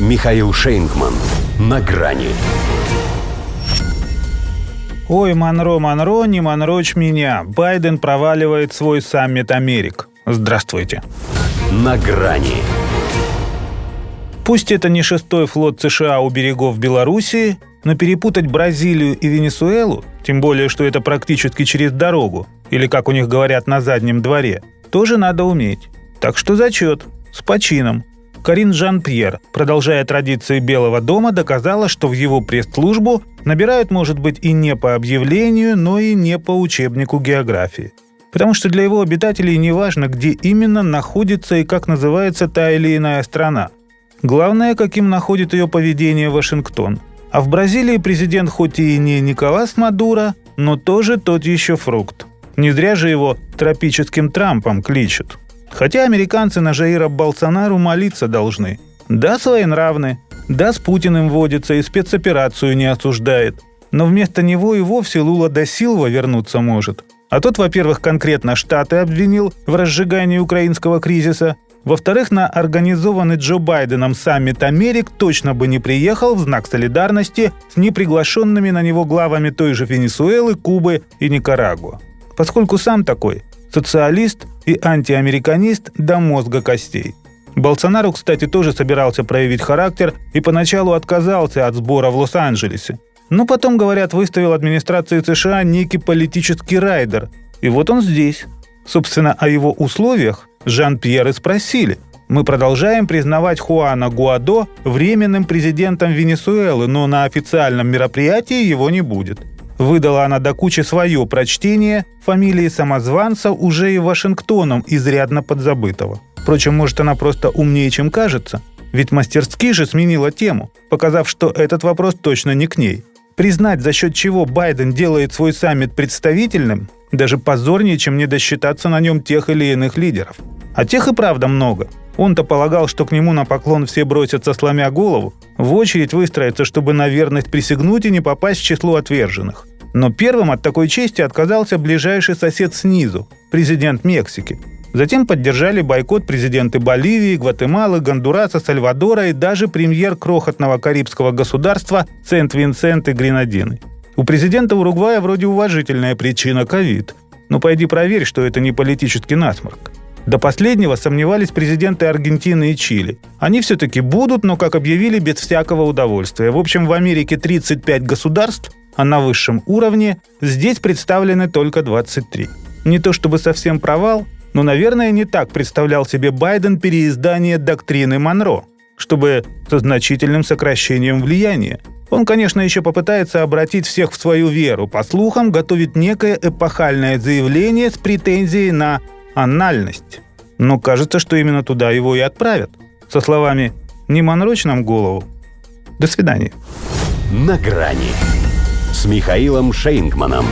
Михаил Шейнгман. На грани. Ой, Монро, Монро, не Монрочь меня. Байден проваливает свой саммит Америк. Здравствуйте. На грани. Пусть это не шестой флот США у берегов Белоруссии, но перепутать Бразилию и Венесуэлу, тем более, что это практически через дорогу, или, как у них говорят, на заднем дворе, тоже надо уметь. Так что зачет. С почином. Карин Жан-Пьер, продолжая традиции Белого дома, доказала, что в его пресс-службу набирают, может быть, и не по объявлению, но и не по учебнику географии. Потому что для его обитателей не важно, где именно находится и как называется та или иная страна. Главное, каким находит ее поведение Вашингтон. А в Бразилии президент хоть и не Николас Мадуро, но тоже тот еще фрукт. Не зря же его тропическим Трампом кличут. Хотя американцы на Жаира Болсонару молиться должны. Да, своенравны, да, с Путиным водится и спецоперацию не осуждает. Но вместо него и вовсе Лула до Силва вернуться может. А тот, во-первых, конкретно Штаты обвинил в разжигании украинского кризиса, во-вторых, на организованный Джо Байденом саммит Америк точно бы не приехал в знак солидарности с неприглашенными на него главами той же Венесуэлы, Кубы и Никарагуа. Поскольку сам такой социалист и антиамериканист до мозга костей. Болсонару, кстати, тоже собирался проявить характер и поначалу отказался от сбора в Лос-Анджелесе. Но потом, говорят, выставил администрации США некий политический райдер. И вот он здесь. Собственно, о его условиях Жан-Пьер и спросили. Мы продолжаем признавать Хуана Гуадо временным президентом Венесуэлы, но на официальном мероприятии его не будет. Выдала она до кучи свое прочтение фамилии самозванца уже и Вашингтоном изрядно подзабытого. Впрочем, может, она просто умнее, чем кажется? Ведь мастерски же сменила тему, показав, что этот вопрос точно не к ней. Признать, за счет чего Байден делает свой саммит представительным, даже позорнее, чем не досчитаться на нем тех или иных лидеров. А тех и правда много. Он-то полагал, что к нему на поклон все бросятся, сломя голову, в очередь выстроиться, чтобы на верность присягнуть и не попасть в число отверженных. Но первым от такой чести отказался ближайший сосед снизу, президент Мексики. Затем поддержали бойкот президенты Боливии, Гватемалы, Гондураса, Сальвадора и даже премьер крохотного карибского государства Сент-Винсент и Гренадины. У президента Уругвая вроде уважительная причина – ковид. Но пойди проверь, что это не политический насморк. До последнего сомневались президенты Аргентины и Чили. Они все-таки будут, но, как объявили, без всякого удовольствия. В общем, в Америке 35 государств, а на высшем уровне здесь представлены только 23. Не то чтобы совсем провал, но, наверное, не так представлял себе Байден переиздание доктрины Монро, чтобы со значительным сокращением влияния. Он, конечно, еще попытается обратить всех в свою веру. По слухам, готовит некое эпохальное заявление с претензией на анальность. Но кажется, что именно туда его и отправят. Со словами «Не монрочь нам голову». До свидания. На грани с Михаилом Шейнгманом.